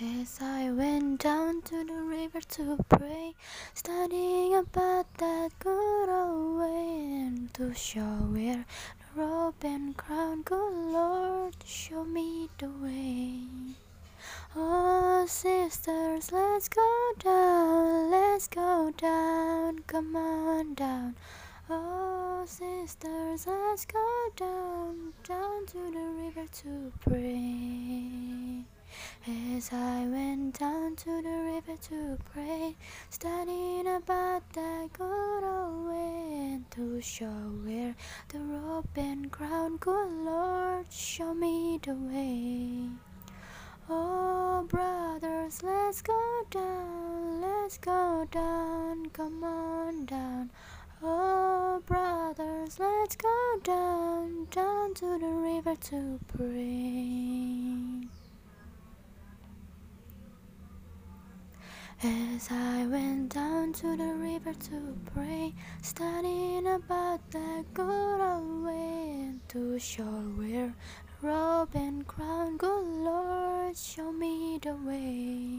As I went down to the river to pray, studying about that good old way, and to show where the robe and crown, good Lord, show me the way. Oh, sisters, let's go down, let's go down, come on down. Oh, sisters, let's go down, down to the river to pray. As I went down to the river to pray, studying about that good old way, to show where the rope and crown, good Lord, show me the way. Oh, brothers, let's go down, let's go down, come on down. Oh, brothers, let's go down, down to the river to pray. As I went down to the river to pray, studying about that good old way, to show where robe and crown, good Lord, show me the way.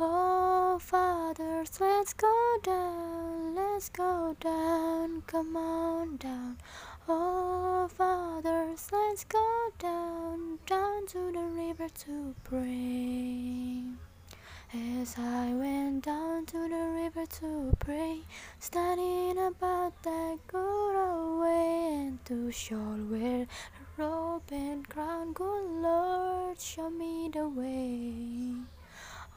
Oh, fathers, let's go down, let's go down, come on down. Oh, fathers, let's go down, down to the river to pray. As I went down to the river to pray, studying about that good old way, and to show where the robe and crown, good Lord, show me the way.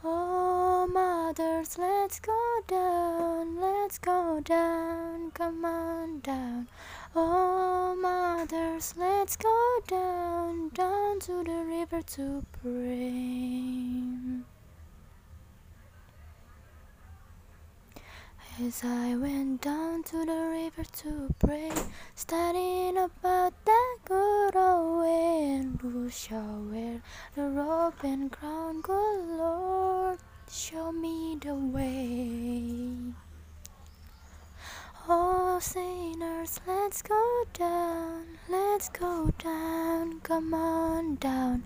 Oh, mothers, let's go down, let's go down, come on down. Oh, mothers, let's go down, down to the river to pray. As I went down to the river to pray, studying about that good old way, and who shall wear the robe and crown, good Lord, show me the way. Oh, sinners, let's go down, let's go down, come on down.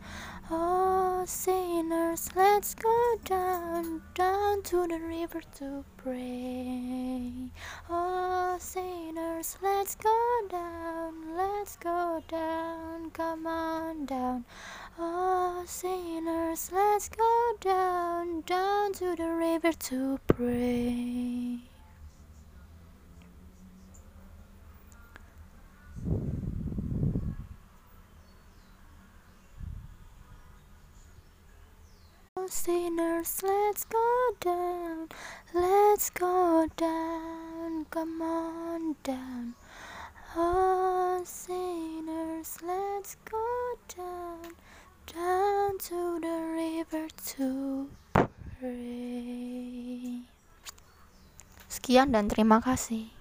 Oh, sinners, let's go down, down to the river to pray. Oh, sinners, let's go down, let's go down, come on down. Oh, sinners, let's go down, down to the river to pray. Sinners, let's go down, let's go down, come on down. Oh, sinners, let's go down, down to the river to pray. Sekian dan terima kasih.